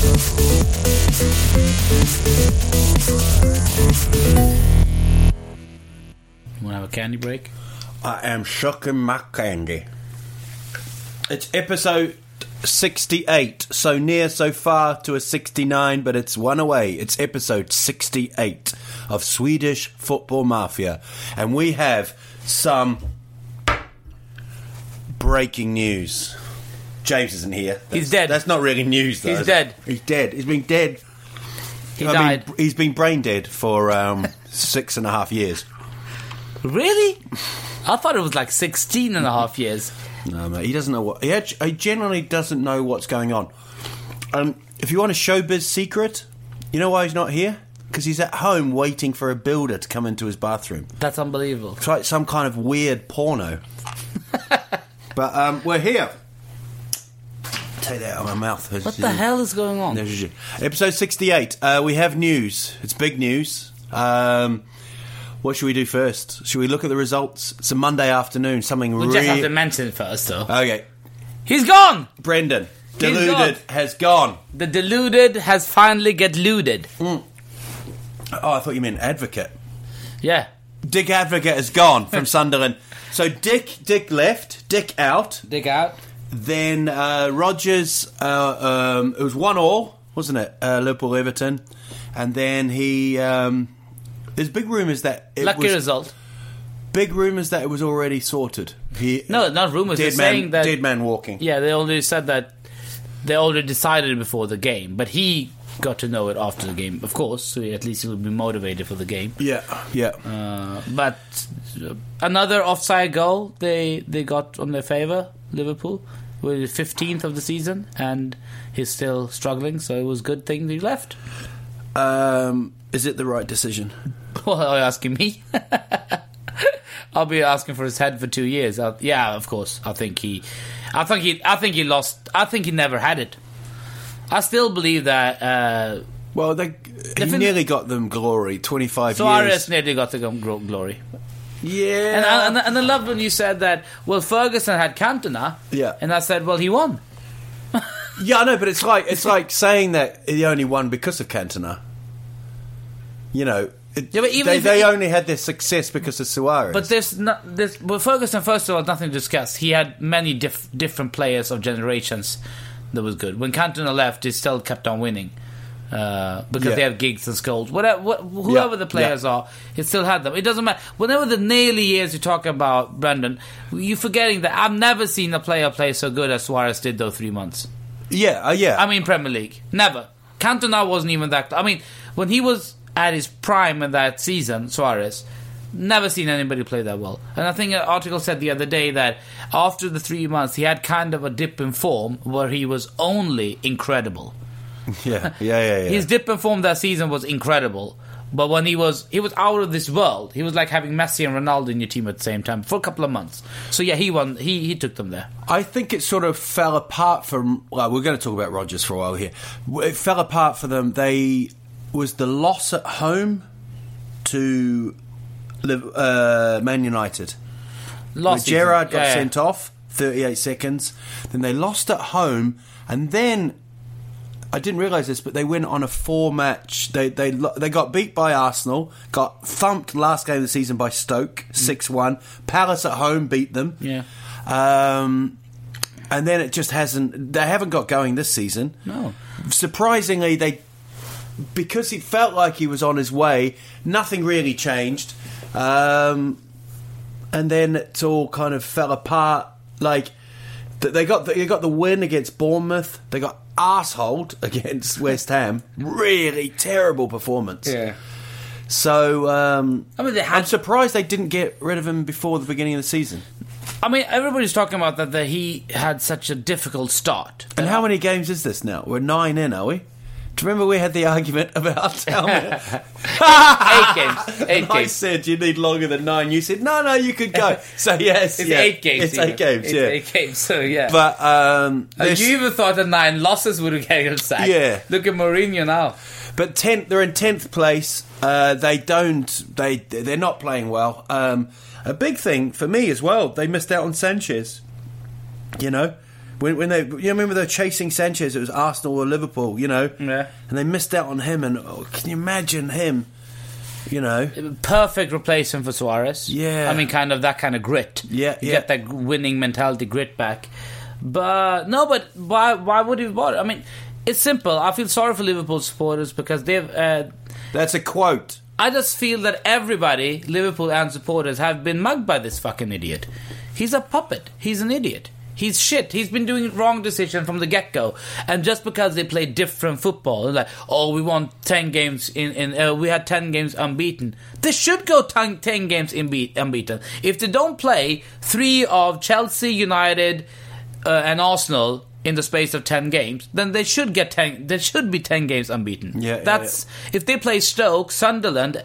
Want to have a candy break? I am shucking my candy. It's episode 68. So near, so far to a 69, but it's one away. It's episode 68 of Swedish Football Mafia. And we have some breaking news. James isn't here. That's, He's dead. That's not really news, though. He's is it? dead. He's dead. He's been dead. He I died. Mean, he's been brain dead for um, six and a half years. Really? I thought it was like 16 and a half years. No, mate, he doesn't know what. He, actu- he generally doesn't know what's going on. Um, if you want a showbiz secret, you know why he's not here? Because he's at home waiting for a builder to come into his bathroom. That's unbelievable. It's like some kind of weird porno. but um, we're here. Take that out of my mouth. What the hell is going on? Episode 68. Uh, we have news. It's big news. Um, what should we do first? Should we look at the results? It's a Monday afternoon. Something We really. just have to mention it first, though. Okay. He's gone! Brendan, He's deluded, has gone. The deluded has finally get looted. Oh, I thought you meant advocate. Yeah. Dick Advocaat has gone from Sunderland. So Dick, Dick left. Dick out. Dig out. Then uh, Rodgers. Uh, um, it was one all, wasn't it? Uh, Liverpool Everton, and then he. Um, there's big rumours that it Lucky was result. big rumours that it was already sorted. He, No, not rumours. They're Dead man, saying that. dead man walking. Yeah, they already said that they already decided before the game, but he got to know it after the game, of course, so at least he would be motivated for the game. yeah, yeah. Uh, but uh, another offside goal they they got on their favour, Liverpool, with the fifteenth of the season, and he's still struggling. So it was a good thing that he left. Um, is it the right decision? Well, are you asking me? I'll be asking for his head for two years. i yeah, of course. I think he, I think he, I think he lost. I think he never had it. I still believe that uh, Well, they, he nearly got them glory. Twenty five Suarez years. nearly got the gl- glory. Yeah, And I, and, I- and I love when you said that. Well, Ferguson had Cantona. Yeah. And I said, well, he won. Yeah, I know, but it's like it's like saying that he only won because of Cantona. You know, it, Yeah, but even they, they it- only had their success because of Suarez. But there's not. There's, well, Ferguson, first of all, nothing to discuss. He had many diff- different players of generations that was good. When Cantona left, he still kept on winning. Uh, because Yeah. they had Giggs and Scholes, whatever, what, whoever Yeah, the players yeah. are, it still had them. It doesn't matter. Whenever the nearly years you talk about, Brendan, you're forgetting that I've never seen a player play so good as Suarez did those three months. yeah, uh, yeah. I mean, Premier League. Never. Cantona wasn't even that. I mean, when he was at his prime in that season, Suarez, never seen anybody play that well. And I think an article said the other day that after the three months, he had kind of a dip in form where he was only incredible. yeah, yeah, yeah, yeah. His dip in form that season was incredible. But when he was he was out of this world, he was like having Messi and Ronaldo in your team at the same time for a couple of months. So yeah, he won. He he took them there. I think it sort of fell apart from. Well, we're going to talk about Rodgers for a while here. It fell apart for them. They was the loss at home to uh, Man United. Last. Gerrard got Yeah, yeah. sent off, 38 seconds. Then they lost at home, and then I didn't realise this, but they went on a four match. They they they got beat by Arsenal, got thumped last game of the season by Stoke six one. Palace at home beat them. Yeah. Um, and then it just hasn't. They haven't got going this season. No. Surprisingly, they because it felt like he was on his way. Nothing really changed. Um, and then it all kind of fell apart. Like they got the, they got the win against Bournemouth. They got arseholed against West Ham. Really terrible performance. Yeah. So um, I mean, had- I'm surprised they didn't get rid of him before the beginning of the season. I mean, everybody's talking about that, that he had such a difficult start. And how many games is this now? We're nine in, are we? Do you remember we had the argument about Talmud? eight games. Eight I said you need longer than nine. You said no, no, you could go. So yes, It's yeah, eight games. It's even. eight games. It's yeah, eight games. So yeah. but um, this- you even thought that nine losses would have him sacked. Yeah. Look at Mourinho now. but tenth, they're in tenth place. Uh, they don't. They they're not playing well. Um, a big thing for me as well. They missed out on Sanchez. You know. When, when they, you remember they were chasing Sanchez, it was Arsenal or Liverpool, you know, Yeah. and they missed out on him. And oh, can you imagine him? You know, Perfect replacement for Suarez. Yeah. I mean, kind of that kind of grit. Yeah, You yeah. get that winning mentality grit back. But no, but why? Why would he bother? I mean, it's simple. I feel sorry for Liverpool supporters because they've. Uh, that's a quote. I just feel that everybody, Liverpool and supporters, have been mugged by this fucking idiot. He's a puppet. He's an idiot. He's shit. He's been doing wrong decision from the get go, and just because they play different football, like, oh, we won ten games in, in uh, we had ten games unbeaten. They should go 10, 10 games unbe- unbeaten. If they don't play three of Chelsea, United, uh, and Arsenal in the space of ten games, then they should get ten. There should be ten games unbeaten. Yeah, yeah, that's if they play Stoke, Sunderland,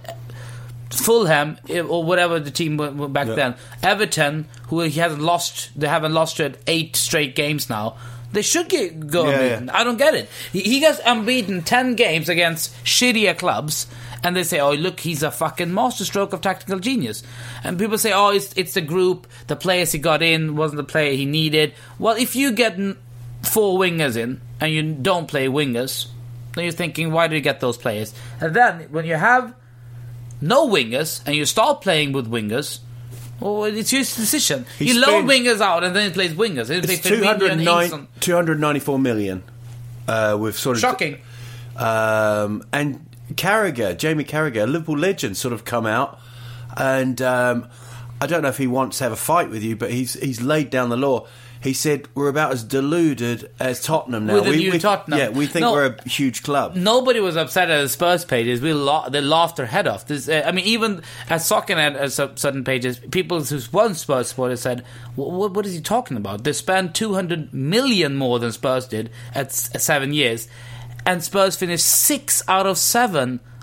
Fulham, eh, or whatever the team were back Yeah. then, Everton, who he hasn't lost, they haven't lost to it eight straight games now. They should get, go Yeah, unbeaten. I don't get it. He, he gets unbeaten ten games against shittier clubs, and they say, "Oh, look, he's a fucking masterstroke of tactical genius." And people say, "Oh, it's it's the group, the players he got in wasn't the player he needed." Well, if you get four wingers in and you don't play wingers, then you're thinking, "Why do you get those players?" And then when you have no wingers and you start playing with wingers, well, it's your decision. He you spent- wingers out and then he plays wingers. He plays It's Firmino 209 294 million. Uh, with sort of Shocking. Um, and Carragher, Jamie Carragher, a Liverpool legend, sort of come out, and um, I don't know if he wants to have a fight with you, but he's he's laid down the law. He said we're about as deluded as Tottenham now. With we, new we- Tottenham. yeah, we think No. we're a huge club. Nobody was upset at the Spurs pages. We la- they laughed their head off. This, uh, I mean, even at Soccernet, at cer- certain pages, people who weren't Spurs supporters said, "What, what is he talking about? They spent 200 million more than Spurs did at s- seven years, and Spurs finished six out of seven uh,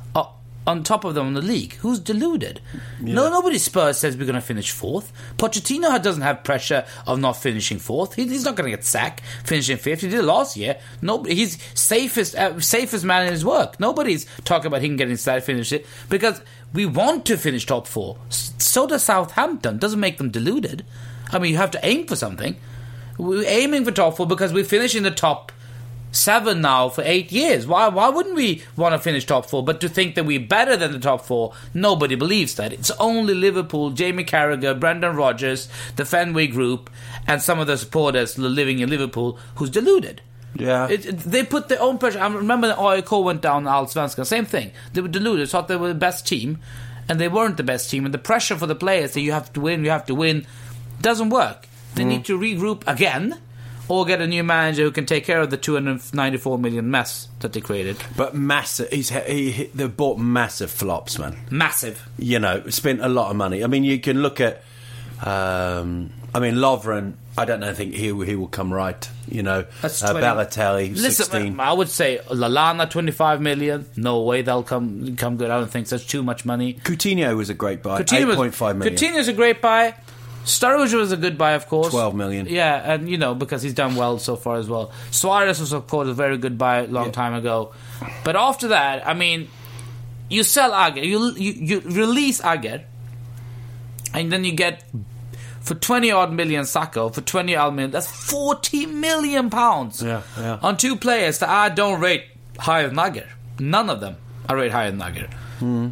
on top of them in the league. Who's deluded? No, nobody Spurs says we're going to finish fourth. Pochettino doesn't have pressure of not finishing fourth. He, he's not going to get sacked finishing fifth. He did it last year. Nobody, he's safest uh, safest man in his work. Nobody's talking about him getting sacked finish it because we want to finish top four. So does Southampton. Doesn't make them deluded. I mean, you have to aim for something. We're aiming for top four because we finish in the top seven now for eight years. Why why wouldn't we want to finish top four? But to think that we're better than the top four, nobody believes that. It's only Liverpool, Jamie Carragher, Brendan Rodgers, the Fenway Group, and some of the supporters living in Liverpool who's deluded. Yeah. It, it- they put their own pressure. I remember when AIK went down Allsvenskan, same thing. They were deluded, thought they were the best team, and they weren't the best team. And the pressure for the players that you have to win, you have to win, doesn't work. They mm. need to regroup again, or get a new manager who can take care of the 294 million mess that they created. But massive, he's he, he, they've bought massive flops, man. Massive. you know, spent a lot of money. I mean, you can look at, um, I mean, Lovren. I don't know. think he he will come right. You know, That's uh, 20 Balotelli, Listen, sixteen. I would say Lallana 25 million. No way they'll come come good. I don't think that's too much money. Coutinho was a great buy. Coutinho Eight point five million. Coutinho's a great buy. Sturridge was a good buy, of course. 12 million. Yeah, and you know because he's done well so far as well. Suarez was, of course, a very good buy a long time ago. But after that, I mean, you sell Agger, you you, you release Agger, and then you get for 20 odd million Sakho, for 20 odd million, that's 40 million pounds Yeah, yeah. on two players that I don't rate higher than Agger. None of them I rate higher than Agger. Hmm.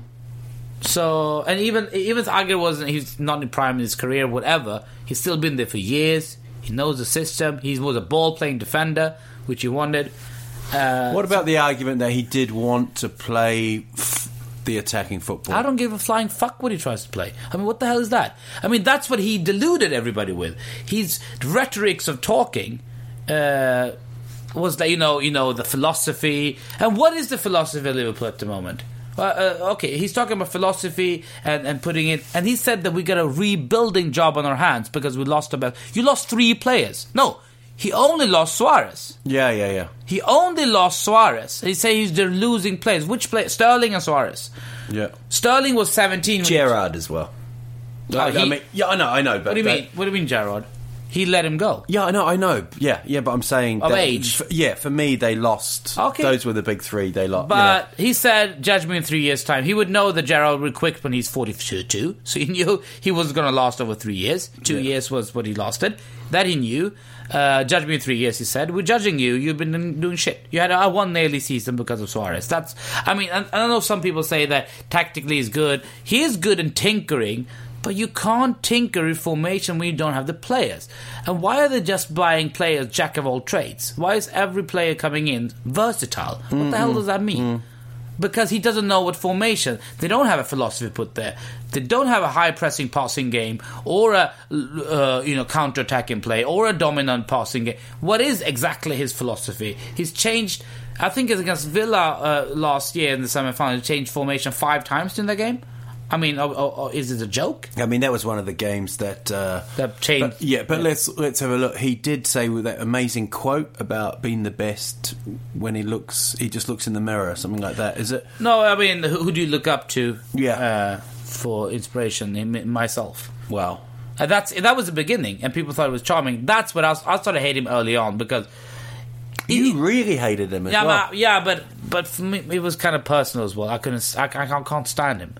So, and even even if Agger wasn't, he's not in prime in his career, whatever, he's still been there for years. He knows the system. He was a ball playing defender, which he wanted. Uh, What about the argument that he did want to play f- the attacking football? I don't give a flying fuck what he tries to play. I mean, what the hell is that? I mean, that's what he deluded everybody with. His rhetorics of talking uh, was that you know, you know, the philosophy. And what is the philosophy of Liverpool at the moment? Uh, okay, he's talking about philosophy and, and putting it. And he said that we got a rebuilding job on our hands because we lost about. You lost three players. No, he only lost Suarez. Yeah, yeah, yeah. He only lost Suarez. He say he's they're losing players. Which play? Sterling and Suarez. Yeah. Sterling was 17. when Gerrard as well. Oh, I, I mean, yeah, I know, I know. But What do you that- mean? What do you mean, Gerrard? He let him go. Yeah, I know, I know. Yeah, yeah, but I'm saying Of that- age. f- yeah, for me, they lost. Okay. those were the big three. They lost. But he said, judge me in three years' time. He would know that Gerrard would quit when he's 42, so he knew he was going to last over three years. Two years was what he lasted. That he knew. Uh, judge me in three years, he said. We're judging you. You've been doing shit. You had a one nearly season because of Suarez. That's, I mean, I, I don't know if some people say that tactically is good. He is good in tinkering, but you can't tinker in formation when you don't have the players. And why are they just buying players jack of all trades? Why is every player coming in versatile? What the hell does that mean? Because he doesn't know what formation. They don't have a philosophy put there. They don't have a high pressing passing game or a uh, you know counter attacking play or a dominant passing game. What is exactly his philosophy? He's changed. I think it's against Villa uh, last year in the semi final. He changed formation five times in the game. I mean, or, or, or is it a joke? I mean, that was one of the games that. Uh, That changed. but- yeah, but let's let's have a look. He did say with that amazing quote about being the best when he looks. He just looks in the mirror, something like that. Is it? No, I mean, who, who do you look up to? Yeah. Uh, for inspiration, in, myself. Wow. And that's that was the beginning, and people thought it was charming. That's what I, was, I started hating him early on because You really hated him as yeah, well. but, yeah, but but for me it was kind of personal as well. I couldn't, I, I can't stand him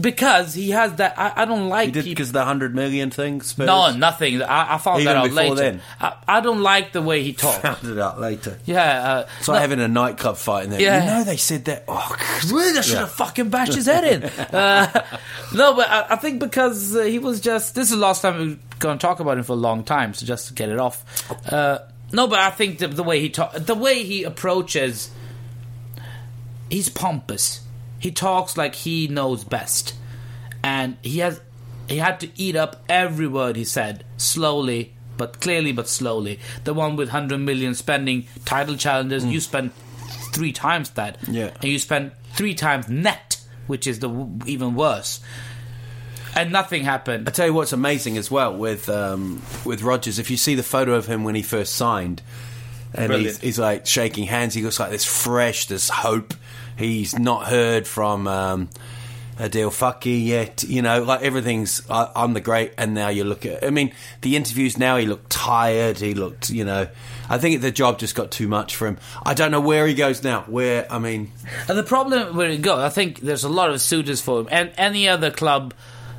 because he has that. I, I don't like He did people. because the hundred million thing. Spurs? No, nothing. I, I found Even that out before later. then? I, I don't like the way he talks. Found it out later. yeah, uh, It's like having a nightclub fight in there. Yeah. You know they said that. Oh, Really, I should have fucking bashed his head in. Uh, no, but I, I think because uh, he was just. This is the last time we're going to talk about him for a long time, so just to get it off. Uh, no, but I think the, the way he talk, the way he approaches, he's pompous. He talks like he knows best, and he has he had to eat up every word he said slowly, but clearly, but slowly. The one with hundred million spending title challenges, you spent three times that, Yeah. and you spent three times net, which is the w- even worse. And nothing happened. I tell you what's amazing as well with um, with Rodgers. If you see the photo of him when he first signed, and he's, he's like shaking hands, he looks like there's fresh, there's hope. He's not heard from um, Adele Fucky yet. You know, like everything's I, I'm the great, and now you look at. I mean, the interviews now he looked tired. He looked, you know. I think the job just got too much for him. I don't know where he goes now. Where I mean, And the problem where it goes, I think there's a lot of suitors for him, and any other club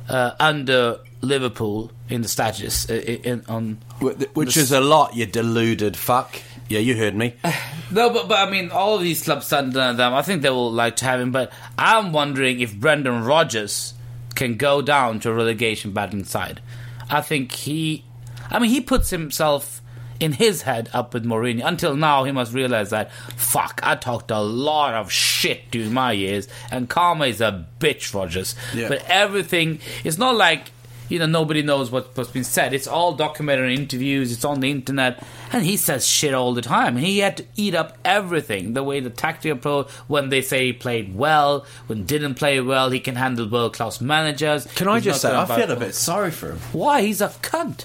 uh, under Liverpool in the status uh, in, on. which is a lot. You deluded fuck. Yeah, you heard me. No, but but I mean, all of these clubs under them, I think they will like to have him. But I'm wondering if Brendan Rodgers can go down to a relegation batting side. I think he, I mean, he puts himself in his head up with Mourinho. Until now, he must realize that fuck, I talked a lot of shit during my years, and karma is a bitch, Rodgers. Yeah. But everything, it's not like. You know, nobody knows what, what's been said. It's all documented in interviews. It's on the internet, and he says shit all the time. He had to eat up everything. The way the tactical pro when they say he played well, when didn't play well, he can handle world class managers. Can I He's just say, I feel a bit sorry for him. Why? He's a cunt.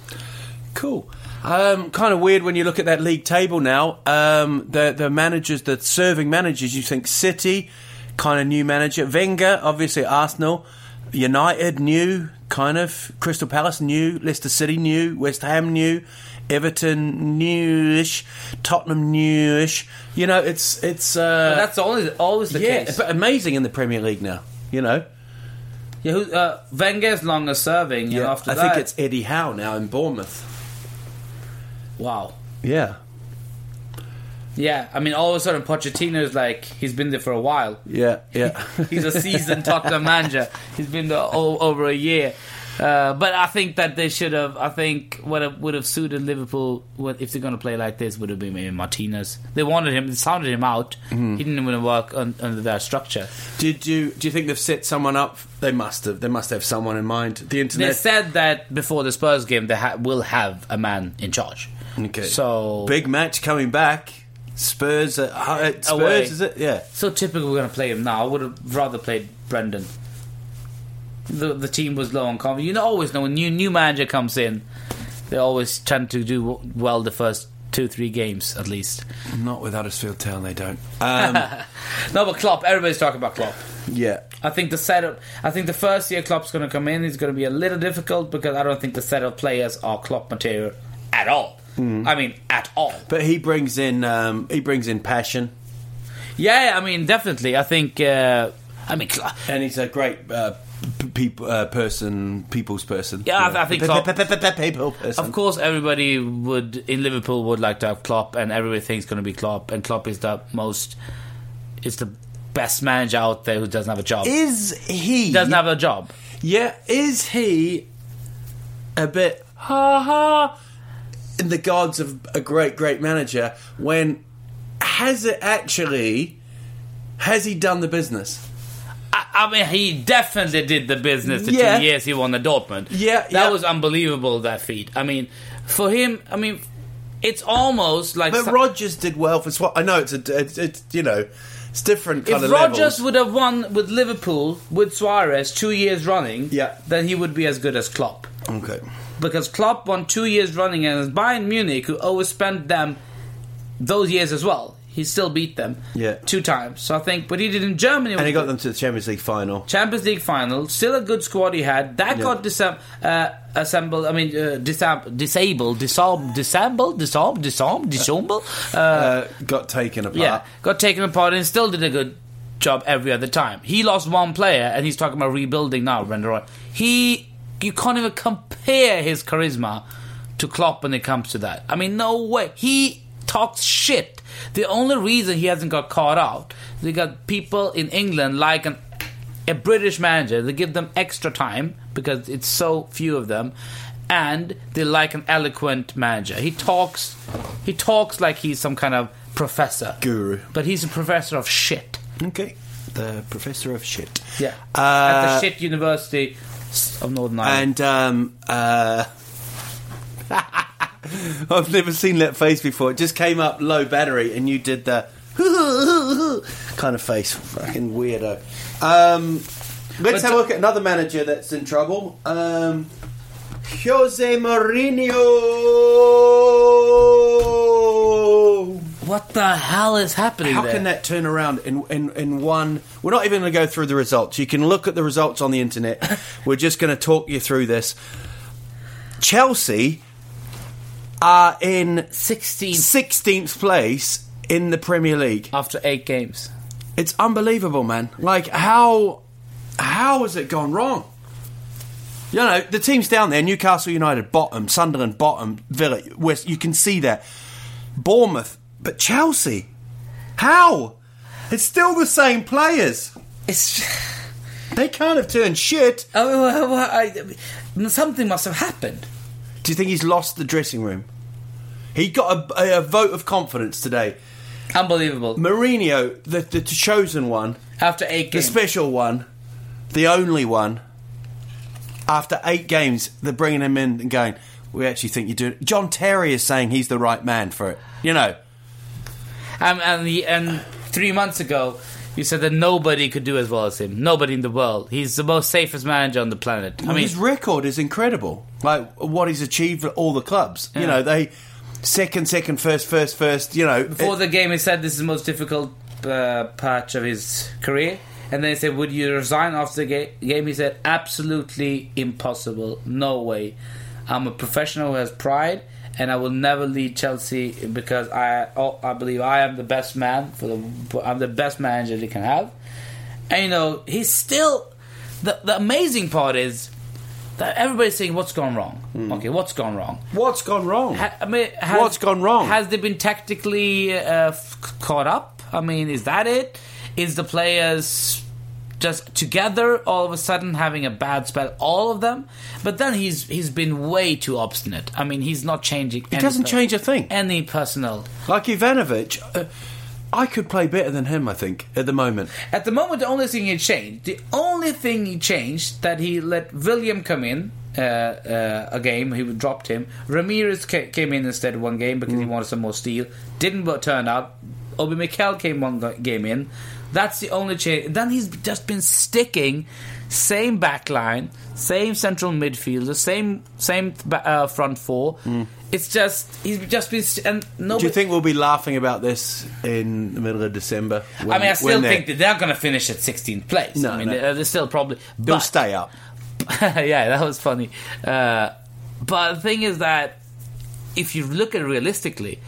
Cool. Um, kind of weird when you look at that league table now. Um, the the managers, the serving managers, you think City, kind of new manager. Wenger, obviously Arsenal, United, new, kind of. Crystal Palace, new. Leicester City, new. West Ham, new. Everton, newish. Tottenham, newish. You know, it's it's. Uh, that's always always the yeah, case. but amazing in the Premier League now. You know. Yeah, who, uh, Wenger's longer serving, Yeah, after I that, think it's Eddie Howe now in Bournemouth. wow. Yeah, Yeah, I mean, all of a sudden, Pochettino's like he's been there for a while. yeah, yeah. He's a seasoned Tottenham manager. He's been there o- over a year. Uh, but I think that they should have. I think what would have suited Liverpool what, if they're going to play like this would have been maybe Martinez. They wanted him. They sounded him out. Mm-hmm. He didn't even want to work on, under their structure. Did you do you think they've set someone up? They must have. They must have someone in mind. The They internet. said that before the Spurs game they ha- will have a man in charge. okay. So big match coming back. Spurs. At, at Spurs Away. is it? Yeah. So typical, we're going to play him now. I would have rather played Brendan. The the team was low on confidence. You know, always know when new new manager comes in, they always tend to do well the first two three games at least. Not with Huddersfield Town. They don't. Um, No, but Klopp. Everybody's talking about Klopp. yeah. I think the setup. I think the first year Klopp's going to come in is going to be a little difficult because I don't think the set of players are Klopp material at all. I mean, at all. But he brings in. Um, he brings in passion, Yeah, I mean, definitely. I think. Uh, I mean, and he's a great. Uh, uh, person, people's person. Yeah, I- I think Klopp- people person. Of course, everybody would in Liverpool would like to have Klopp, and everybody thinks going to be Klopp, and Klopp is the most, is the best manager out there who doesn't have a job. Is he? doesn't have a job. Yeah, is he a bit ha ha in the gods of a great, great manager when has it actually has he done the business? I, I mean, he definitely did the business the Yeah. two years he won the Dortmund. Yeah, that yeah. was unbelievable. That feat. I mean, for him, I mean, it's almost like But some- Rodgers did well for Swat. I know it's a it's, it's you know it's different kind if of Rodgers levels. would have won with Liverpool with Suarez two years running, Yeah. then he would be as good as Klopp. Okay. Because Klopp won two years running against Bayern Munich, who overspent them those years as well. He still beat them Yeah. two times. So I think, but he did in Germany. And he got them to the Champions League final. Champions League final. Still a good squad he had. That Yeah. got disam- uh, assembled. I mean, uh, disab- disabled, disarmed, disassembled, disarmed, disarmed, disassembled. Uh, Uh, got taken apart. yeah, got taken apart and still did a good job every other time. He lost one player, and he's talking about rebuilding now. Brendan Roy. He, you can't even compare his charisma to Klopp when it comes to that. I mean, no way. He talks shit. The only reason he hasn't got caught out, they got people in England like an a British manager. They give them extra time because it's so few of them, and they like an eloquent manager. He talks, he talks like he's some kind of professor, Guru. but he's a professor of shit. Okay. The professor of shit. Yeah, Uh, at the shit university of Northern Ireland. And um, uh, I've never seen that face before. It just came up low battery, and you did the kind of face. Fucking weirdo. Um, let's have a look at another manager that's in trouble. Um, Jose Mourinho. What the hell is happening How there? can that turn around in, in, in one? We're not even going to go through the results. You can look at the results on the internet. We're just going to talk you through this. Chelsea are in 16 16th place in the Premier League. after eight games. It's unbelievable, man. Like how how has it gone wrong? You know, the teams down there, Newcastle United bottom, Sunderland bottom, Villa West, you can see that. Bournemouth, but Chelsea. How? It's still the same players. It's They can't have turned shit. Oh, mean, well, well, I- something must have happened. Do you think he's lost the dressing room? He got a, a vote of confidence today. Unbelievable. Mourinho, the, the chosen one, After eight games, the special one, the only one. After eight games, they're bringing him in and going, "We actually think you're doing." John Terry is saying he's the right man for it. You know, Um, and he, and three months ago, you said that nobody could do as well as him. Nobody in the world. He's the most safest manager on the planet. I mean, his record is incredible. Like what he's achieved at all the clubs. You know, they second, second, first, first, first. You know, before it- the game, he said this is the most difficult uh, patch of his career. And then he said, "Would you resign after the ga- game?" He said, "Absolutely impossible. No way. I'm a professional who has pride, and I will never lead Chelsea because I oh, I believe I am the best man for the I'm the best manager they can have." And you know, he's still the the amazing part is that everybody's saying what's gone wrong. Okay, what's gone wrong? What's gone wrong? Ha- I mean, has, What's gone wrong? Has they been tactically uh, caught up? I mean, is that it? Is the players just together all of a sudden having a bad spell, all of them? But then he's he's been way too obstinate. I mean, he's not changing. He doesn't change a thing. Any personnel. Like Ivanovic, uh, I could play better than him. I think at the moment. At the moment, the only thing he changed, the only thing he changed, that he let Willian come in uh, uh, a game. He dropped him. Ramires ca- came in instead of one game because he wanted some more steel. Didn't turn out. Obi Mikel came one game in. That's the only change. Then he's just been sticking same back line, same central midfield, the same same uh, front four. It's just he's just been st- and nobody. Do you think we'll be laughing about this in the middle of December? when- I mean, I still when they're- think that they're going to finish at 16th place. No, I mean, no. they're, they're still probably. they'll but- stay up. yeah, that was funny. Uh, but the thing is that if you look at it realistically,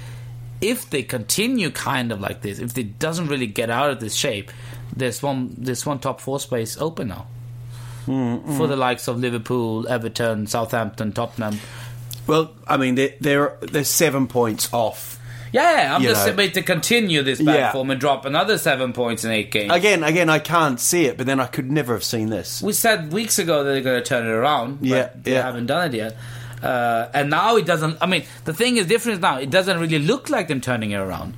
if they continue kind of like this, if they doesn't really get out of this shape, there's one there's one top four space open now mm-hmm. for the likes of Liverpool, Everton, Southampton, Tottenham. Well, I mean, they're they're, they're seven points off. Yeah, I'm just know. about to continue this bad Yeah. form and drop another seven points in eight games. Again, again, I can't see it, but then I could never have seen this. We said weeks ago that they're going to turn it around. But Yeah, they yeah. haven't done it yet. Uh, and now it doesn't. I mean, the thing is different now. It doesn't really look like them turning it around.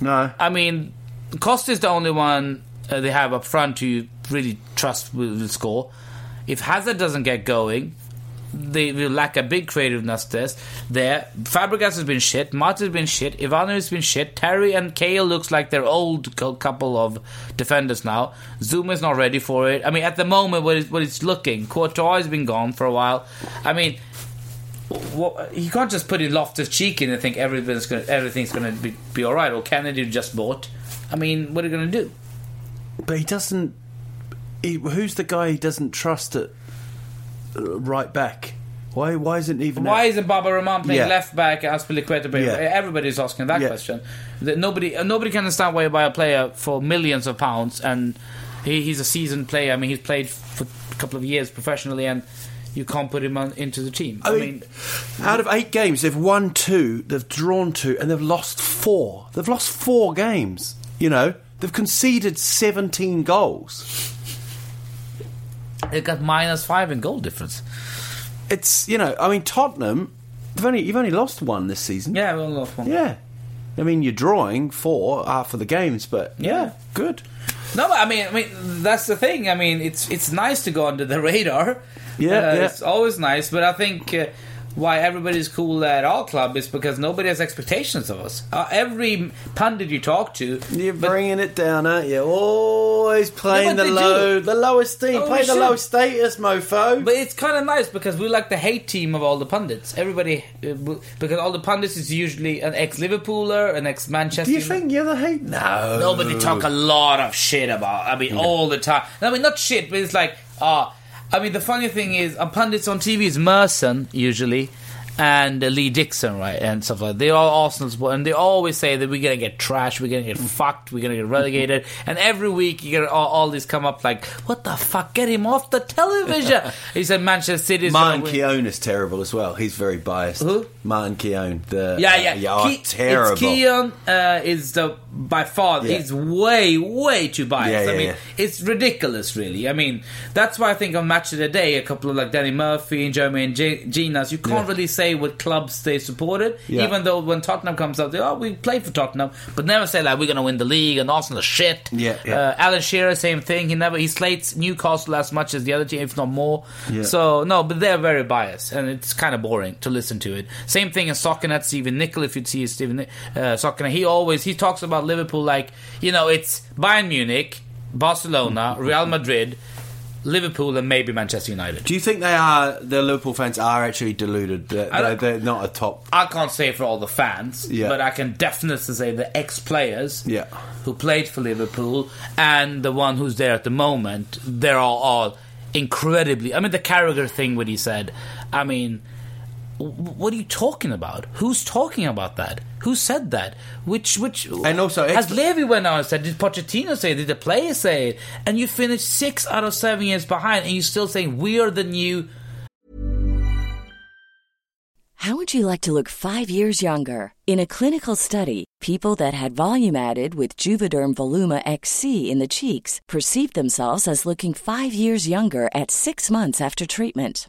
No, I mean, Costa is the only one uh, they have up front who really trust will, score. If Hazard doesn't get going, they will lack a big creativeness test there. Fabregas has been shit. Martin has been shit. Ivano has been shit. Terry and Cahill looks like their old couple of defenders now. Zouma is not ready for it. I mean, at the moment, what it's, what it's looking, Courtois has been gone for a while. I mean, what, you can't just put in Loftus Cheek in and think everything's going everything's going to be, be all right. Or Kenedy just bought. I mean, what are you going to do? but he doesn't. He, who's the guy he doesn't trust at uh, right back? Why? Why isn't even? Why isn't Baba Rahman playing Yeah. left back Azpilicueta? Yeah. Everybody's asking that Yeah. question. That nobody, uh, nobody can understand why you buy a player for millions of pounds and he, he's a seasoned player. I mean, he's played for a couple of years professionally, and you can't put him on, into the team. I, I mean, mean, out of eight games, they've won two, they've drawn two, and they've lost four. They've lost four games. You know, they've conceded seventeen goals. they've got minus five in goal difference. It's you know, I mean, Tottenham. They've only you've only lost one this season. Yeah, we only lost one. Yeah. I mean, you're drawing four after the games, but yeah, good. No, but I mean, I mean that's the thing. I mean, it's it's nice to go under the radar. Yeah, Uh, yeah. it's always nice. But I think uh, why everybody's cool at our club is because nobody has expectations of us. Uh, every pundit you talk to, You're bringing it down, aren't you? Always playing Yeah, the low, do. the lowest team. Oh, Play the should. low status, mofo. But it's kind of nice because we like the hate team of all the pundits. Everybody, uh, because all the pundits is usually an ex-Liverpooler, an ex-Manchester. Do you think you're the hate? No, No, but they talk a lot of shit about. I mean, all the time. I mean, not shit, but it's like, ah. I mean, the funny thing is, uh, pundits on TV is Merson usually, and uh, Lee Dixon, right, and stuff like. that. They are Arsenal support, and they always say that we're gonna get trashed, we're gonna get fucked, we're gonna get relegated, and every week you get all, all these come up like, what the fuck, get him off the television. he said Manchester City's Martin gonna. Keown is terrible as well. He's very biased. Who? Martin Keown. The Yeah, uh, yeah. yeah oh, Ke- terrible. It's Keown uh, is the by far Yeah. he's way way too biased. Yeah, I mean, yeah. it's ridiculous, really. I mean, that's why I think on Match of the Day, a couple of like Danny Murphy and Jeremy and G- Jenas, you can't Yeah. really say what clubs they supported. Yeah. Even though when Tottenham comes up, they oh we play for Tottenham, but never say like we're gonna win the league and Arsenal shit. Yeah, yeah. Uh, Alan Shearer, same thing. He never he slates Newcastle as much as the other team, if not more. Yeah. So no, but they're very biased, and it's kind of boring to listen to it. Same thing as Soccernet, Stephen Nicol. If you see Stephen Ni- uh, Soccernet, he always he talks about Liverpool like you know it's Bayern Munich, Barcelona, Real Madrid, Liverpool, and maybe Manchester United. Do you think they are the Liverpool fans are actually deluded? They're, they're not a top. I can't say for all the fans, Yeah. but I can definitely say the ex-players Yeah. who played for Liverpool and the one who's there at the moment. They're all, all incredibly. I mean, the Carragher thing, what he said. I mean, What are you talking about? Who's talking about that? Who said that? Which which And also, has exp- Levy went out and said? Did Pochettino say? it? Did the players say it? And you finished six out of seven years behind, and you're still saying we are the new. How would you like to look five years younger? In a clinical study, people that had volume added with Juvederm Voluma XC in the cheeks perceived themselves as looking five years younger at six months after treatment.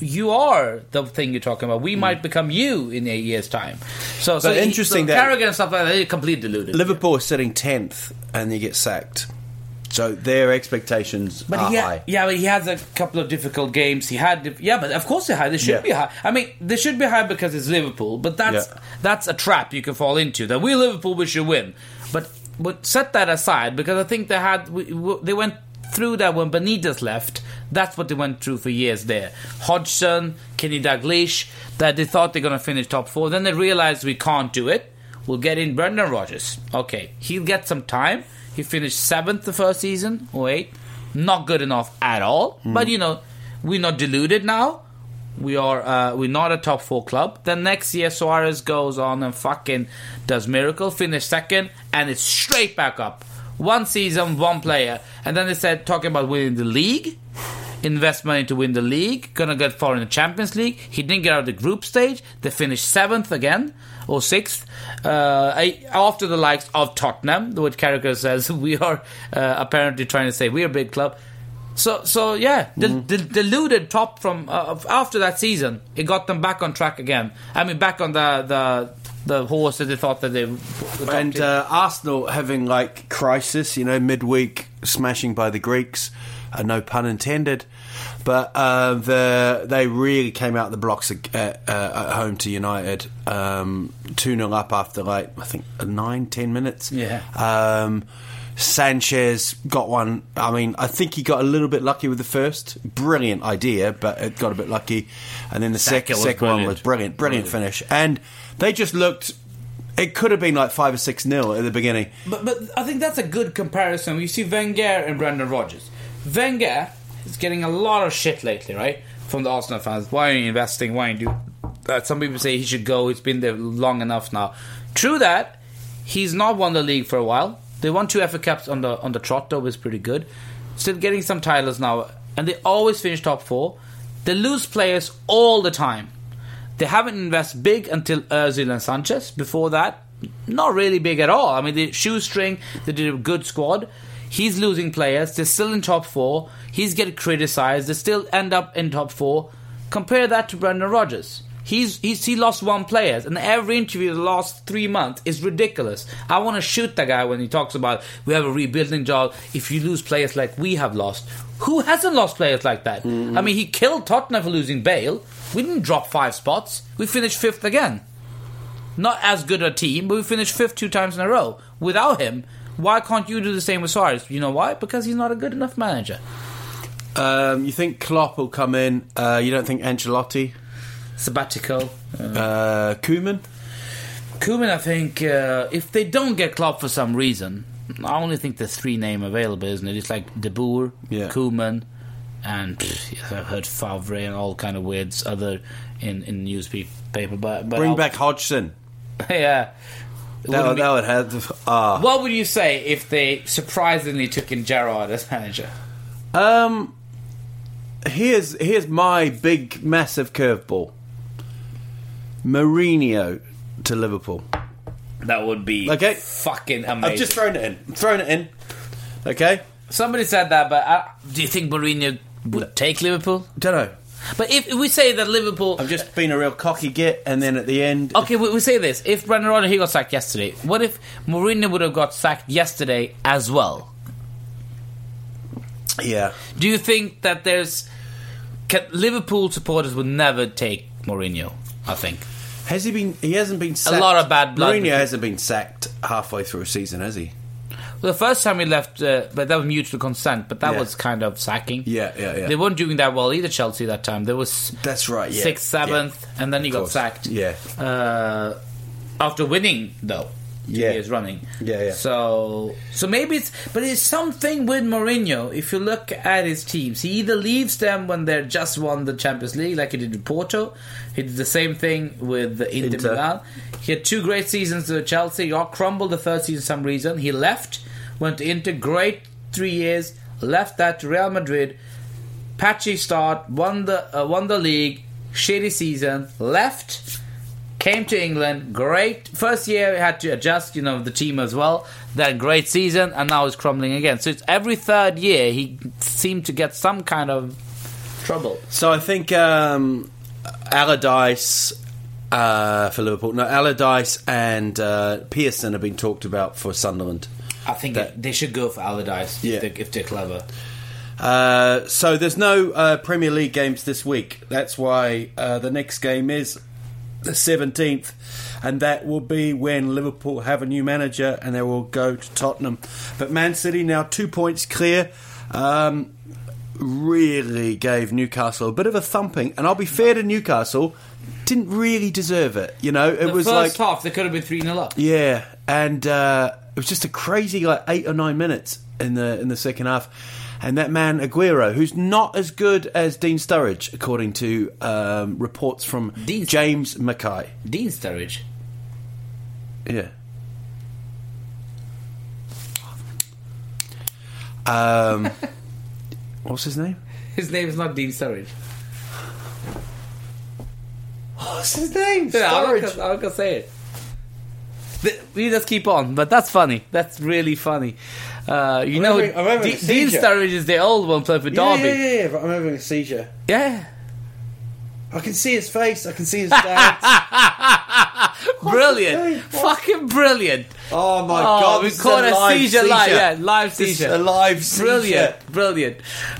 you are the thing you're talking about. We mm. might become you in eight years' time. So, so interesting so that- Carragher and stuff like that. They're completely deluded. Liverpool is sitting tenth, and they get sacked. So their expectations But are ha- high. yeah, but he has a couple of difficult games. He had, yeah, but of course they high. They should Yeah. be high. I mean, they should be high because it's Liverpool. But that's Yeah. that's a trap you can fall into. That we Liverpool, we should win. But but set that aside because I think they had we, we- they went through that when Benitez left. That's what they went through for years there. Hodgson, Kenny Dalglish, that they thought they're going to finish top four. Then they realized we can't do it. We'll get in Brendan Rodgers. Okay, he'll get some time. He finished seventh the first season, or eighth. Not good enough at all. But you know, we're not deluded now. We are uh, we're not a top four club. Then next year Suarez goes on and fucking does miracle, finish second, and it's straight back up. One season, one player, and then they said talking about winning the league, invest money to win the league, gonna get far in the Champions League. He didn't get out of the group stage. They finished seventh again or sixth uh, after the likes of Tottenham, which Carragher says we are uh, apparently trying to say we're a big club. So, so yeah, the, Mm-hmm. the deluded top from uh, after that season, it got them back on track again. I mean, back on the the the horse that they thought that they. the And uh, Arsenal having like crisis, you know, midweek smashing by the Greeks, uh, no pun intended. But uh, the they really came out the blocks at, at, uh, at home to United, um, two 0 up after like I think nine ten minutes. Yeah. Um, Sanchez got one. I mean, I think he got a little bit lucky with the first. Brilliant idea, but it got a bit lucky. And then the Second one was brilliant, brilliant Brilliant. finish. And they just looked. It could have been like five or six nil at the beginning. But but I think that's a good comparison. You see Wenger and Brendan Rodgers. Wenger is getting a lot of shit lately, right? From the Arsenal fans. Why are you investing? Why are you do? Uh, some people say he should go. He's been there long enough now. True that. He's not won the league for a while. They won two FA Cups on the on the trot, though, was pretty good. Still getting some titles now, and they always finish top four. They lose players all the time. They haven't invested big until Ozil and Sanchez. Before that, not really big at all. I mean, the shoestring, they did a good squad. He's losing players. They're still in top four. He's getting criticized. They still end up in top four. Compare that to Brendan Rodgers. He's, he's he lost one player, and every interview the last three months is ridiculous. I want to shoot the guy when he talks about we have a rebuilding job. If you lose players like we have lost, who hasn't lost players like that? Mm-hmm. I mean, he killed Tottenham for losing Bale. We didn't drop five spots. We finished fifth again. Not as good a team, but we finished fifth two times in a row. Without him, why can't you do the same with Suarez? You know why? Because he's not a good enough manager. Um, you think Klopp will come in? Uh, you don't think Ancelotti? Sabbatical. Uh, Koeman? Koeman, I think, uh, if they don't get Klopp for some reason, I only think there's three name available, isn't it? It's like De Boer, Yeah. Koeman, and pff, I've heard Favre and all kind of weirds other in in newspaper. But, but Bring I'll- back Hodgson. yeah. It That, would- be- that would have. Ah. what would you say if they surprisingly took in Gerrard as manager? Um, here's here's my big massive curveball. Mourinho to Liverpool. That would be Okay. fucking amazing. I've just thrown it in. I'm throwing it in. Okay. Somebody said that, but uh, do you think Mourinho would take Liverpool? Don't know. But if we say that Liverpool, I've just been a real cocky git, and then at the end, Okay, we, we say this. If Brendan Rodgers he got sacked yesterday, what if Mourinho would have got sacked yesterday as well? yeah. Do you think that there's can, Liverpool supporters would never take Mourinho? I think Has he been? He hasn't been. sacked. A lot of bad blood Mourinho hasn't been sacked halfway through a season, has he? Well, the first time we left, uh, but that was mutual consent. But that Yeah. was kind of sacking. Yeah, yeah, yeah. They weren't doing that well either. Chelsea that time. There was That's right. Yeah. sixth, seventh, and then he Of got sacked. Yeah. uh, after winning though. Two Yeah. years running. Yeah, yeah. So, so maybe it's, but it's something with Mourinho. If you look at his teams, he either leaves them when they're just won the Champions League, like he did with Porto. He did the same thing with the Inter, Inter. Milan. He had two great seasons with Chelsea. He got crumbled the third season for some reason. He left, went to Inter, great three years. Left that to Real Madrid, patchy start, won the uh, won the league, shitty season, left, came to England, great first year he had to adjust, you know, the team as well. Then great season, and now he's crumbling again. So it's every third year he seemed to get some kind of trouble. So I think um, Allardyce uh, for Liverpool. No, Allardyce and uh, Pearson have been talked about for Sunderland. I think That- they should go for Allardyce Yeah. if, they're, if they're clever. Uh, so there's no uh, Premier League games this week. That's why uh, the next game is the 17th, and that will be when Liverpool have a new manager and they will go to Tottenham. But Man City now two points clear. Um, really gave Newcastle a bit of a thumping, and I'll be fair to Newcastle, didn't really deserve it. You know, it The was first like half they could have been three 0 up. yeah, and uh, it was just a crazy like eight or nine minutes in the in the second half. And that man Aguero, who's not as good as Dean Sturridge, according to um, reports from Dean- James Mackay. Dean Sturridge. Yeah. Um, what's his name? His name is not Dean Sturridge. What's his name? Yeah, gonna- I'm gonna say it. Th- We just keep on, but that's funny. That's really funny. Uh, you know, having- having D- Dean. Sturridge is the old one played for Yeah, Derby. yeah, yeah, yeah, but I'm having a seizure. Yeah. I can see his face. I can see his dad. Brilliant. Fucking brilliant. oh my oh, god! we caught a a, live seizure, live. Yeah, live seizure. a live seizure. Brilliant. Brilliant.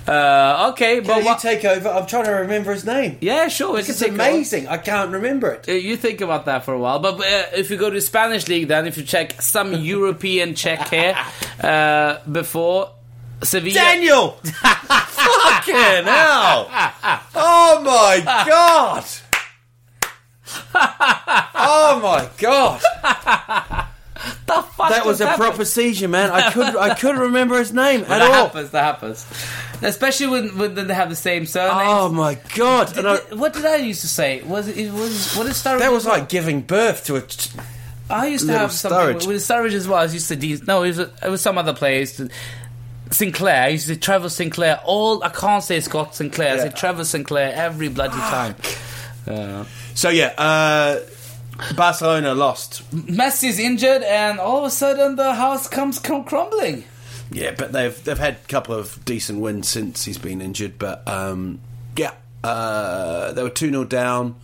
Uh, okay, Can but you what? take over? I'm trying to remember his name. yeah, sure. It's over. amazing. I can't remember it. Uh, You think about that for a while, but uh, if you go to Spanish league, then if you check some European check here uh, before Sevilla, Daniel! Fucking hell! Oh my god! Oh my god! the fuck That was a proper seizure, man. I could I couldn't remember his name at that all. happens. That happens, especially when when they have the same surname. Oh my god! And I, what did I used to say? Was it, it was what is Sturridge? that was well? like giving birth to a. t- I used to have something Sturridge. with, Sturridge as well. I used to de- no, it was it was some other players. Sinclair, I used to say Trevor Sinclair. All I can't say Scott Sinclair. I say Trevor Sinclair every bloody time. Uh, So yeah, uh, Barcelona lost. Messi's injured, and all of a sudden the house comes come crumbling. Yeah, but they've they've had a couple of decent wins since he's been injured. But um, yeah, uh, they were two 0 down.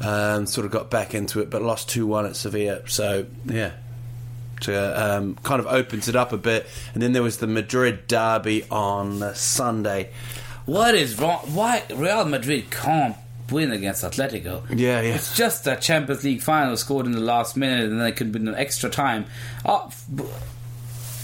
Um, sort of got back into it, but lost 2 1 at Sevilla. So, yeah. To, um, kind of opens it up a bit. And then there was the Madrid derby on Sunday. What is wrong? Why Real Madrid can't win against Atletico? Yeah, yeah. It's just a Champions League final scored in the last minute, and then it could be an extra time. Oh,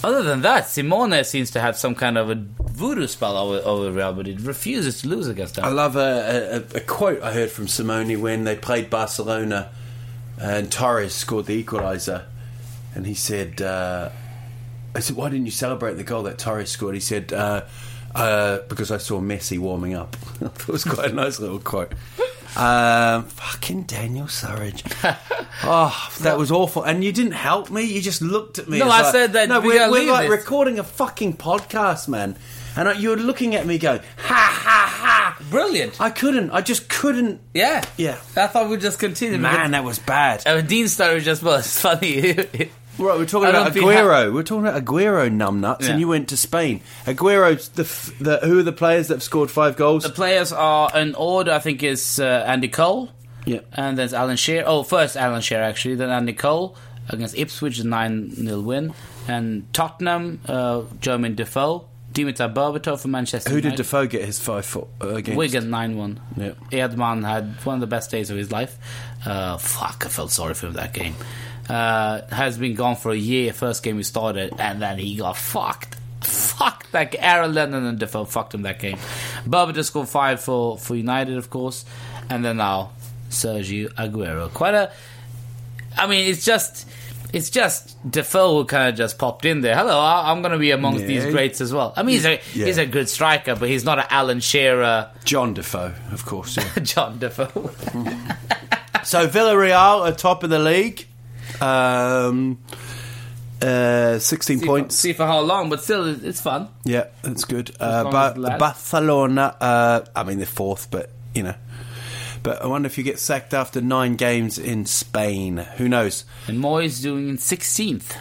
other than that, Simeone seems to have some kind of a voodoo spell over, over Real Madrid. Refuses to lose against them. I love a, a, a quote I heard from Simeone when they played Barcelona and Torres scored the equaliser. And he said, uh, I said, why didn't you celebrate the goal that Torres scored? He said, uh, uh, because I saw Messi warming up. it was quite a nice little quote. Um, fucking Daniel Sturridge. oh, that was awful. And you didn't help me. You just looked at me. No, I like- said that No, we we're, we're like this. recording a fucking podcast, man. And I- you were looking at me going, ha ha ha. Brilliant. I couldn't. I just couldn't. yeah. Yeah. I thought we'd just continue. Man, that was bad. Mean, Dean Sturridge as well. It's funny. Right, we're talking I about don't Aguero. we're talking about Aguero numbnuts, Yeah. and you went to Spain. Aguero's the, f- the who are the players that have scored five goals? the players are in order. I think is uh, Andy Cole. Yeah. And then Alan Shearer. Oh, first Alan Shearer actually. Then Andy Cole against Ipswich, a nine 0 win. And Tottenham, uh, Jermain Defoe, Dimitar Berbatov for Manchester. Who did United. Defoe get his five foot uh, against? Wigan 9 1. Yeah. Edman had one of the best days of his life. Uh, fuck, I felt sorry for him that game. Uh, has been gone for a year. First game he started, and then he got fucked. Fuck that. Aaron Lennon and Defoe fucked him that game. Berbatov scored five for, for United, of course. And then now, Sergio Aguero. Quite a. I mean, it's just. It's just Defoe who kind of just popped in there. Hello, I'm going to be amongst Yeah. these greats as well. I mean, he's a Yeah. he's a good striker, but he's not an Alan Shearer, John Defoe, of course. yeah. John Defoe. so Villarreal are top of the league, um, uh, sixteen see, points. For, see for how long, but still, it's fun. Yeah, that's good. Uh, but it. Barcelona, uh, I mean, they're fourth, but you know. But I wonder if you get sacked after nine games in Spain. Who knows? And Moyes doing in 16th.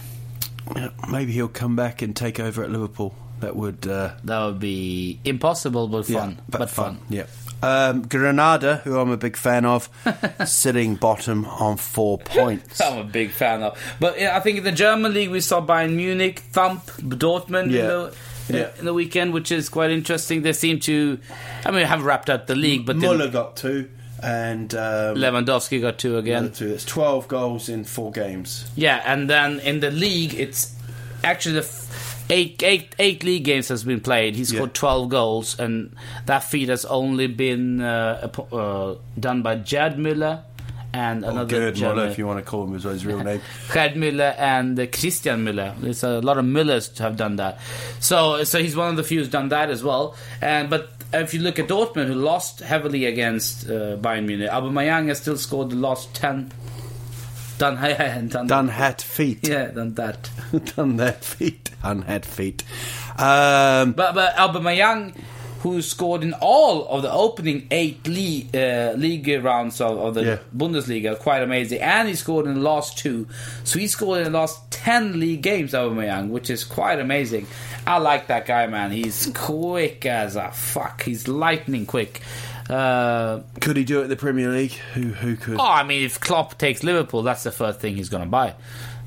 Yeah, Maybe he'll come back and take over at Liverpool. That would uh, That would be impossible, but fun. yeah, but, fun. Yeah. Um, Granada, who I'm a big fan of, sitting bottom on four points. I'm a big fan of. But yeah, I think in the German league we saw Bayern Munich thump Dortmund Yeah. in, the, Yeah. in the weekend, which is quite interesting. They seem to, I mean, have wrapped up the league, but Muller got two, and um, Lewandowski got two again. two. That's twelve goals in four games. Yeah, and then in the league, it's actually the f- eight, eight, eight league games has been played. He scored Yeah. 12 goals, and that feat has only been uh, uh, done by Gerd Müller and Or another Gerd German. Muller, if you want to call him as his real name. Gerd Müller and uh, Christian Müller. There's a lot of Müllers to have done that. So, so he's one of the few who's done that as well. And but if you look at Dortmund, who lost heavily against uh, Bayern Munich, Aubameyang has still scored the last ten. Done, done, Done hat feet. Yeah, done that. Done that feet. Done hat feet. Um, But but Aubameyang, who scored in all of the opening eight league, uh, league rounds of, of the Yeah. Bundesliga, quite amazing. And he scored in the last two, so he scored in the last ten league games. Aubameyang, which is quite amazing. I like that guy, man. He's quick as a fuck. He's lightning quick. Uh, could he do it in the Premier League? Who who could? oh, I mean, if Klopp takes Liverpool, that's the first thing he's going to buy.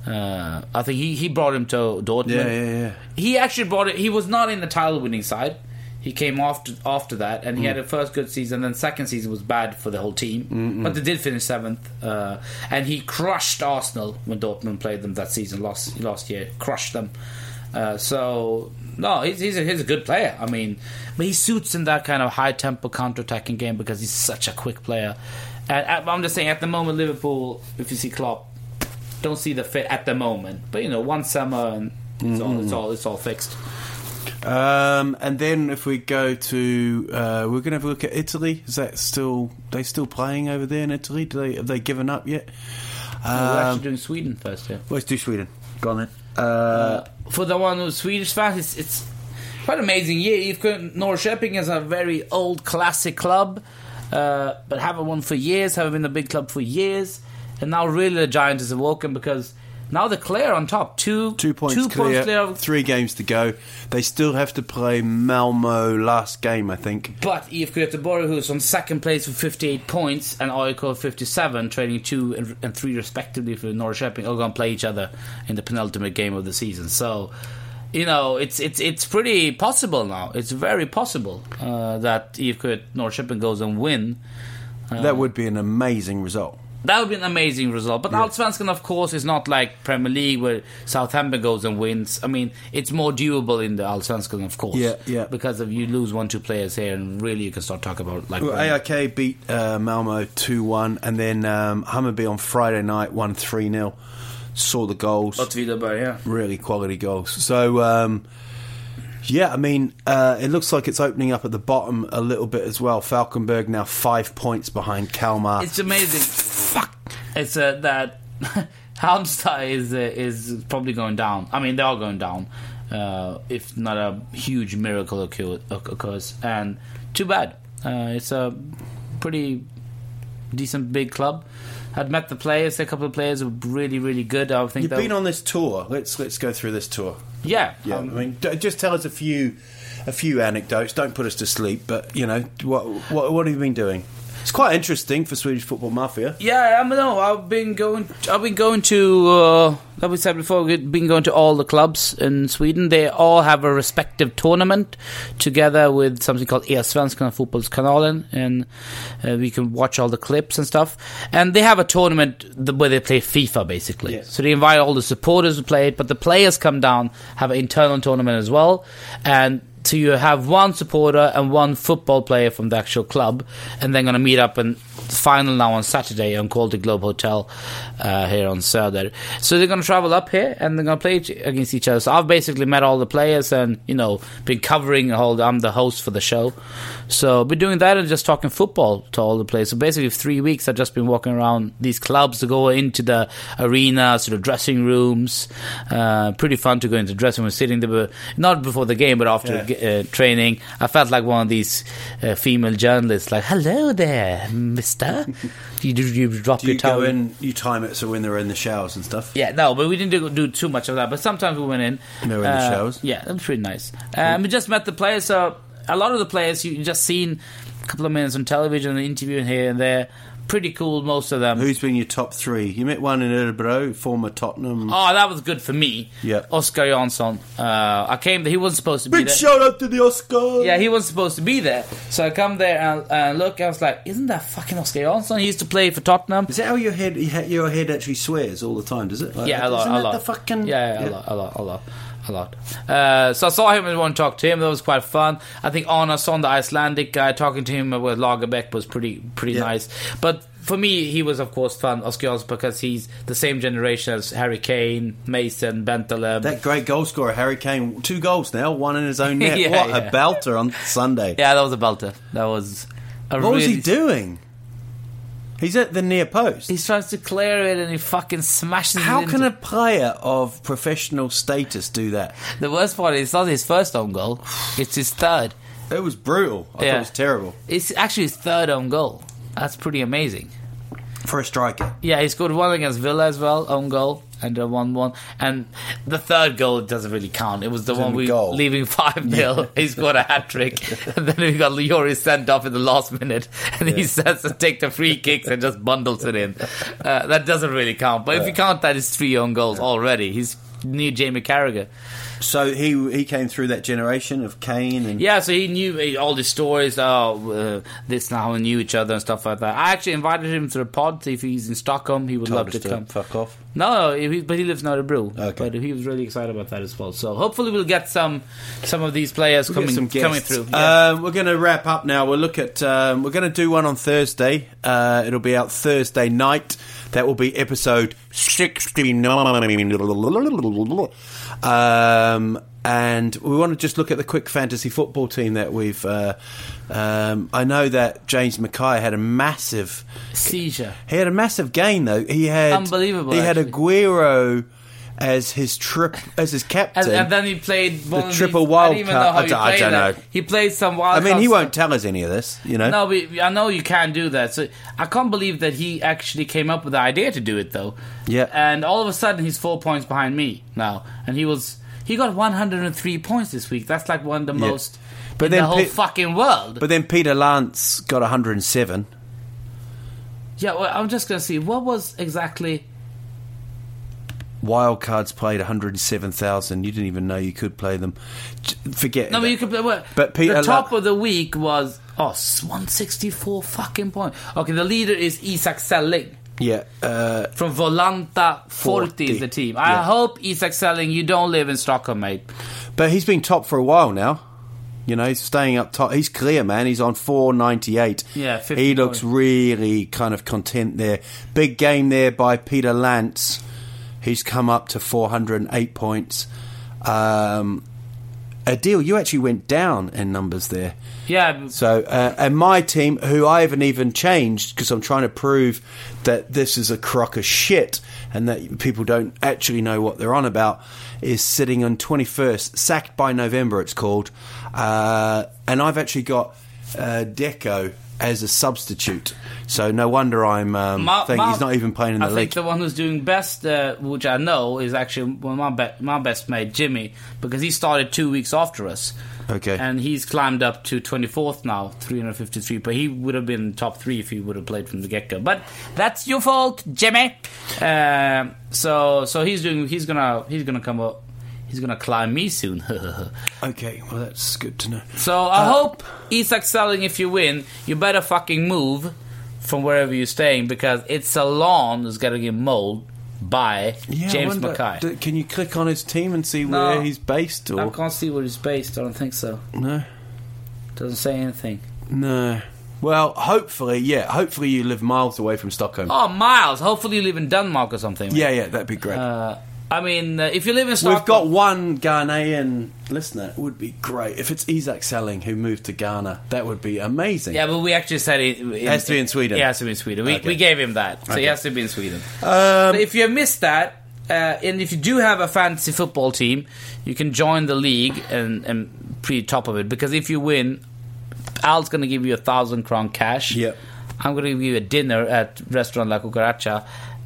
Uh, I think he, he brought him to Dortmund. Yeah, yeah, yeah. He actually brought it. He was not in the title winning side. He came after after that, and he had a first good season. Then second season was bad for the whole team, but they did finish seventh. Uh, and he crushed Arsenal when Dortmund played them that season last last year. Crushed them. Uh, so no, he's he's a, he's a good player. I mean, but he suits in that kind of high tempo counter attacking game because he's such a quick player. And I'm just saying, at the moment, Liverpool, if you see Klopp, don't see the fit at the moment. But you know, one summer and it's all it's all it's all fixed. Um, and then if we go to, uh, we're going to have a look at Italy. Is that still they still playing over there in Italy? Do they have they given up yet? We're Um, actually doing Sweden first, yeah. let's do Sweden. Go on then. Uh, For the one who's Swedish fan, it's, it's quite amazing year. IFK Norrköping is a very old classic club, uh, but haven't won for years, haven't been a big club for years, and now really the giant is awoken because now they're clear on top. Two Two points two clear, Points clear three games to go. They still have to play Malmo last game, I think. But IFK Göteborg, who's on second place with 58 points, and AIK 57, trading two and, and three respectively for Norrköping, are going to play each other in the penultimate game of the season. So, you know, it's it's it's pretty possible now. It's very possible uh, that IFK Norrköping goes and win. that would be an amazing result. That would be an amazing result. But Allsvenskan, of course, is not like Premier League where Southampton goes and wins. I mean, it's more doable in the Allsvenskan, of course. Yeah, yeah. Because if you lose one, two players here, and really you can start talking about like. Well, AIK beat uh, Malmo 2 1, and then um, Hammarby on Friday night won 3 0. Saw the goals. Åtvidaberg, yeah. really quality goals. So, um, yeah, I mean, uh, it looks like it's opening up at the bottom a little bit as well. Falkenberg now five points behind Kalmar. It's amazing. Fuck. It's uh, that Halmstad is uh, is probably going down. I mean, they are going down. Uh, if not a huge miracle occur- occurs, and too bad. Uh, it's a pretty decent big club. I'd met the players. A couple of players were really, really good. I think You've been on this tour. Let's let's go through this tour. Yeah, Yeah, um, I mean, d- just tell us a few a few anecdotes. Don't put us to sleep, but you know, what what, what have you been doing? It's quite interesting for Swedish Football Mafia. Yeah, I know. I've been going. I've been going to. Uh, like we said before, we've been going to all the clubs in Sweden. They all have a respective tournament together with something called E-svenskan Fotbollskanalen, and uh, we can watch all the clips and stuff. And they have a tournament where they play FIFA basically. Yes. So they invite all the supporters to play it, but the players come down, have an internal tournament as well, and. So you have one supporter and one football player from the actual club, and they're going to meet up in the final now on Saturday on Quality Globe Hotel uh, here on Söder. So they're going to travel up here and they're going to play against each other. So I've basically met all the players and you know been covering all. the. I'm the host for the show, so been doing that and just talking football to all the players. So basically, three weeks I've just been walking around these clubs to go into the arenas, to the dressing rooms. Uh, pretty fun to go into the dressing room, sitting there, not before the game, but after Yeah. Uh, training. I felt like one of these uh, female journalists, like, "Hello there, Mister." you you drop Do your you go towel in? You time it so when they're in the showers and stuff. yeah, no, but we didn't do, do too much of that. But sometimes we went in. They were in the Uh, showers? Yeah, that was pretty nice. Um, we just met the players. So a lot of the players you just seen a couple of minutes on television, an interview here and there. Pretty cool, most of them. Who's been your top three? You met one in Örebro, former Tottenham. Oh, that was good for me. Yeah. Oscar Jansson. Uh, I came. There, he wasn't supposed to be there. Big there. shout out to the Oscar. Yeah, he wasn't supposed to be there. So I come there and, and look. I was like, "Isn't that fucking Oscar Jansson? He used to play for Tottenham." Is that how your head your head actually swears all the time? Does it? Like, Yeah, a lot, Isn't a that lot. the fucking yeah, yeah, a lot, a lot, a lot, a lot. Uh, so I saw him and wanted to talk to him. That was quite fun. I think Arnason, the Icelandic guy, talking to him with Lagerbäck was pretty pretty Yeah. nice. But for me, he was of course fun, Oscar because he's the same generation as Harry Kane, Mason, Bentaleb. That great goal scorer, Harry Kane, two goals now, one in his own net. Yeah, what yeah. a belter on Sunday. yeah, that was a belter. That was. A What was he doing? He's at the near post. He tries to clear it and he fucking smashes it. How can a player of professional status do that? The worst part is it's not his first own goal; it's his third. It was brutal. I thought Yeah. it was terrible It's actually his third own goal. That's pretty amazing. for a striker. Yeah, he scored one against Villa as well, own goal, and a one-one. And the third goal doesn't really count. It was the It's one we goal. leaving five 0 He scored a hat trick, and then we got Lloris sent off in the last minute, and he says to take the free kicks and just bundles it in. Uh, that doesn't really count. But if you count that, it's three own goals already. He's new Jamie Carragher. So he he came through that generation of Kane and Yeah, so he knew all the stories. Oh, uh, this and how we knew each other and stuff like that. I actually invited him to the pod. If he's in Stockholm, he would told love to come. fuck off. No, no, he, but he lives in Örebro. Okay. But he was really excited about that as well. So hopefully we'll get some some of these players We'll coming some coming through. Yeah. Um, we're going to wrap up now. We'll look at. Um, we're going to do one on Thursday. Uh, it'll be out Thursday night. That will be episode sixty nine. Um, and we want to just look at the quick fantasy football team that we've. Uh, um, I know that James Mackay had a massive Seizure. he had a massive gain though. He had Unbelievable, He had actually. Aguero as his trip as his captain. And, and then he played of triple wild I don't even card- know I he don't- I played don't that. know. He played some wild. I mean, he won't tell us any of this, you know. No, but I know you can't do that. So I can't believe that he actually came up with the idea to do it, though. Yeah. And all of a sudden, he's four points behind me now, and he was he got 103 points this week. That's like one of the Yeah. most But in then the whole Pe- fucking world. But then Peter Lance got 107. yeah, well, I'm just gonna see what was exactly. Wildcards played 107,000. You didn't even know you could play them. Forget No, but you could. play- Well, But Peter the top La- of the week was oh 164 fucking points. Okay, the leader is Isak Selling. Yeah. Uh, From Volanta Forti is the team. I Yeah. hope Isak Selling, you don't live in Stockholm, mate. but he's been top for a while now. You know, he's staying up top. He's clear, man. He's on 498. Yeah, 50 He looks points. really kind of content there. Big game there by Peter Lance. He's come up to 408 points. Um, Adil, you actually went down in numbers there. Yeah, So, uh, and my team, who I haven't even changed because I'm trying to prove that this is a crock of shit and that people don't actually know what they're on about, is sitting on 21st, sacked by November, it's called. Uh, and I've actually got uh, Deco as a substitute. So, no wonder I'm um, Ma- thinking Ma- he's not even playing in the I league. I think the one who's doing best, uh, which I know, is actually well, my be- my best mate Jimmy because he started two weeks after us. Okay. and he's climbed up to 24th now, 353. But he would have been top three if he would have played from the get go. But that's your fault, Jimmy. Um so so he's doing. He's gonna he's gonna come up. He's gonna climb me soon. okay, well, that's good to know. So Uh, I hope Isak selling if you win, you better fucking move from wherever you're staying because it's a lawn that's gonna get mowed by Yeah, James wonder, Mackay. d- Can you click on his team and see No. where he's based? I can't see where he's based. I don't think so. no, Doesn't say anything. no. Well, hopefully, yeah. Hopefully, you live miles away from Stockholm. Oh, Miles. Hopefully you live in Denmark or something. Yeah, yeah, that'd be great. Uh, I mean, uh, if you live in Stockholm, We've got one Ghanaian listener. It would be great if it's Isaac Selling who moved to Ghana. That would be amazing. Yeah, but we actually said it. It has to be in Sweden. It has to be in Sweden. We, Okay. we gave him that, so he Okay. has to be in Sweden. Um, so if you have missed that, uh, and if you do have a fantasy football team, you can join the league and, and be top of it. Because if you win, Al's going to give you a thousand crown cash. Yep. I'm going to give you a dinner at restaurant La Cucaracha,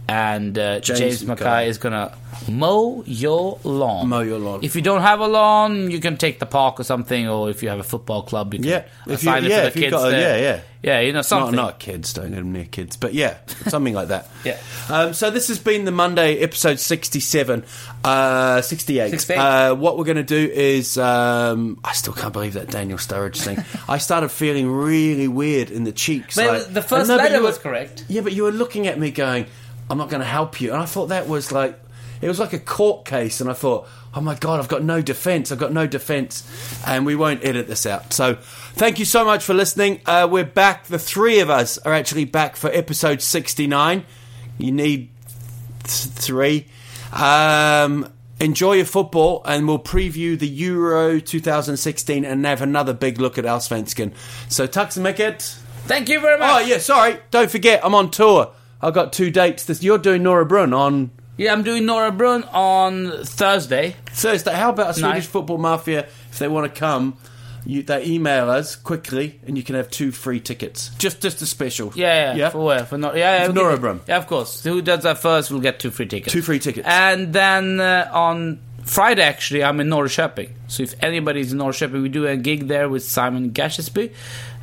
and uh, James James, Mackay. Is going to mow your lawn. Mow your lawn. If you don't have a lawn, you can take the park or something, or if you have a football club, you can Yeah, if you- assign it yeah, if kids got a- there. yeah, yeah. Yeah, you know, not, something. not kids, don't let them near kids, but yeah, something like that. Yeah. Um, so this has been the Monday episode sixty-seven, uh, sixty-eight. 68. Uh, what we're going to do is, um, I still can't believe that Daniel Sturridge thing. I started feeling really weird in the cheeks. Like- the first I know, but letter was correct. Yeah, but you were looking at me going, "I'm not going to help you," and I thought that was like, it was like a court case, and I thought, "Oh my god, I've got no defence. I've got no defense. and we won't edit this out. So, thank you so much for listening. Uh, we're back. The three of us are actually back for episode 69. You need th- three. Um, enjoy your football, and we'll preview the Euro 2016 and have another big look at Allsvenskan. So, tack så mycket. Thank you very much. Oh yeah, sorry. Don't forget, I'm on tour. I've got two dates. This you're doing Norra Brunn on Yeah, I'm doing Norra Brunn on Thursday. Thursday. How about a Swedish football mafia? If they want to come, you they email us quickly, and you can have two free tickets. Just just a special. Yeah, yeah, for where? For Nor- yeah, yeah, For okay. Norra Brunn. Yeah, of course. Who does that first will get two free tickets. Two free tickets. And then uh, on Friday, actually, I'm in Norrköping. So if anybody's in Norrköping, we do a gig there with Simon Gashesby.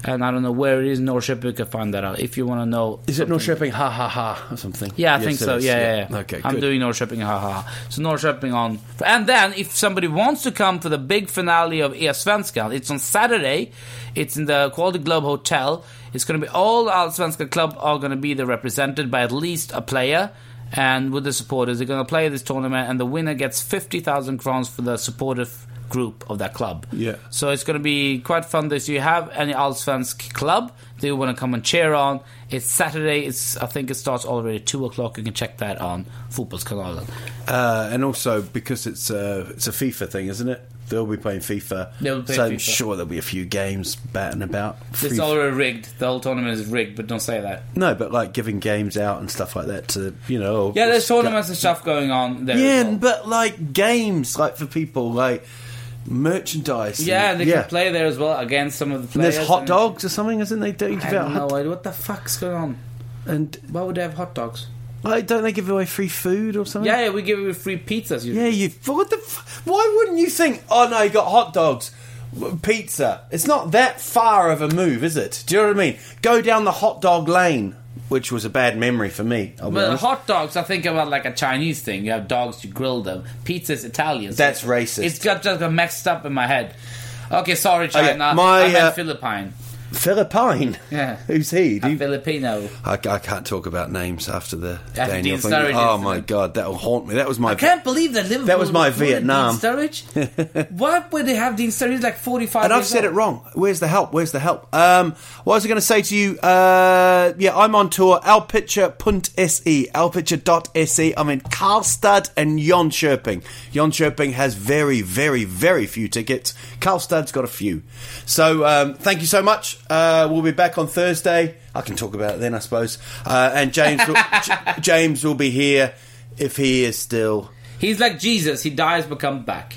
And I don't know where it is Norrköping. You can find that out if you want to know. Is it Norrköping? Ha ha ha or something? Yeah, I Yes, think so. Yeah, yeah, yeah. Okay, I'm good. doing Norrköping, haha. So Norrköping on, and then if somebody wants to come for the big finale of Allsvenskan, it's on Saturday. It's in the Quality Globe Hotel. It's going to be all Allsvenskan club are going to be there represented by at least a player. And with the supporters, they're going to play this tournament, and the winner gets fifty thousand crowns for the supportive group of that club. Yeah. So it's going to be quite fun. This you have any Allsvensk club that you want to come and cheer on. It's Saturday. It's I think it starts already at two o'clock. You can check that on Fotbollskanalen. Uh, and also because it's uh, it's a FIFA thing, isn't it? They'll be playing FIFA. They'll play so I'm sure there'll be a few games batting about. It's Free- already rigged. The whole tournament is rigged, but don't say that. no, but like giving games out and stuff like that to you know. Yeah, there's tournaments and stuff going on there. Yeah, well. but like games, like for people, like merchandise. and- Yeah, they yeah. can play there as well against some of the And players. there's hot and- dogs or something, isn't they? Do you I give have out no hot idea what the fuck's going on. and Why would they have hot dogs? like don't they give away free food or something? Yeah, yeah, we give away free pizzas. usually. Yeah, you. What the? f- Why wouldn't you think? Oh no, you got hot dogs, pizza. It's not that far of a move, is it? Do you know what I mean? Go down the hot dog lane, which was a bad memory for me. Honest. hot dogs, I think about like a Chinese thing. You have dogs, you grill them. Pizza's Italian. so That's racist. It's got just got mixed up in my head. Okay, sorry, China. my, I meant uh, Philippine. Philippine. Yeah. Who's he? Do you- Filipino. I, I can't talk about names after the After Daniel thing. Oh my god, that'll haunt me. That was my. I can't believe that Liverpool. That was my Vietnam. Dean Sturridge. Why would they have Dean Sturridge like forty-five? And I've said old. it wrong. Where's the help? Where's the help? Um, what was I going to say to you? Uh, yeah, I'm on tour. Alpitcher.se. Alpitcher.se. I'm in Karlstad and Jönköping. Jönköping has very, very, very few tickets. Karlstad's got a few. So um, thank you so much. Uh, we'll be back on Thursday. I can talk about it then, I suppose. Uh, and James, will, J- James will be here if he is still. He's like Jesus. He dies but comes back.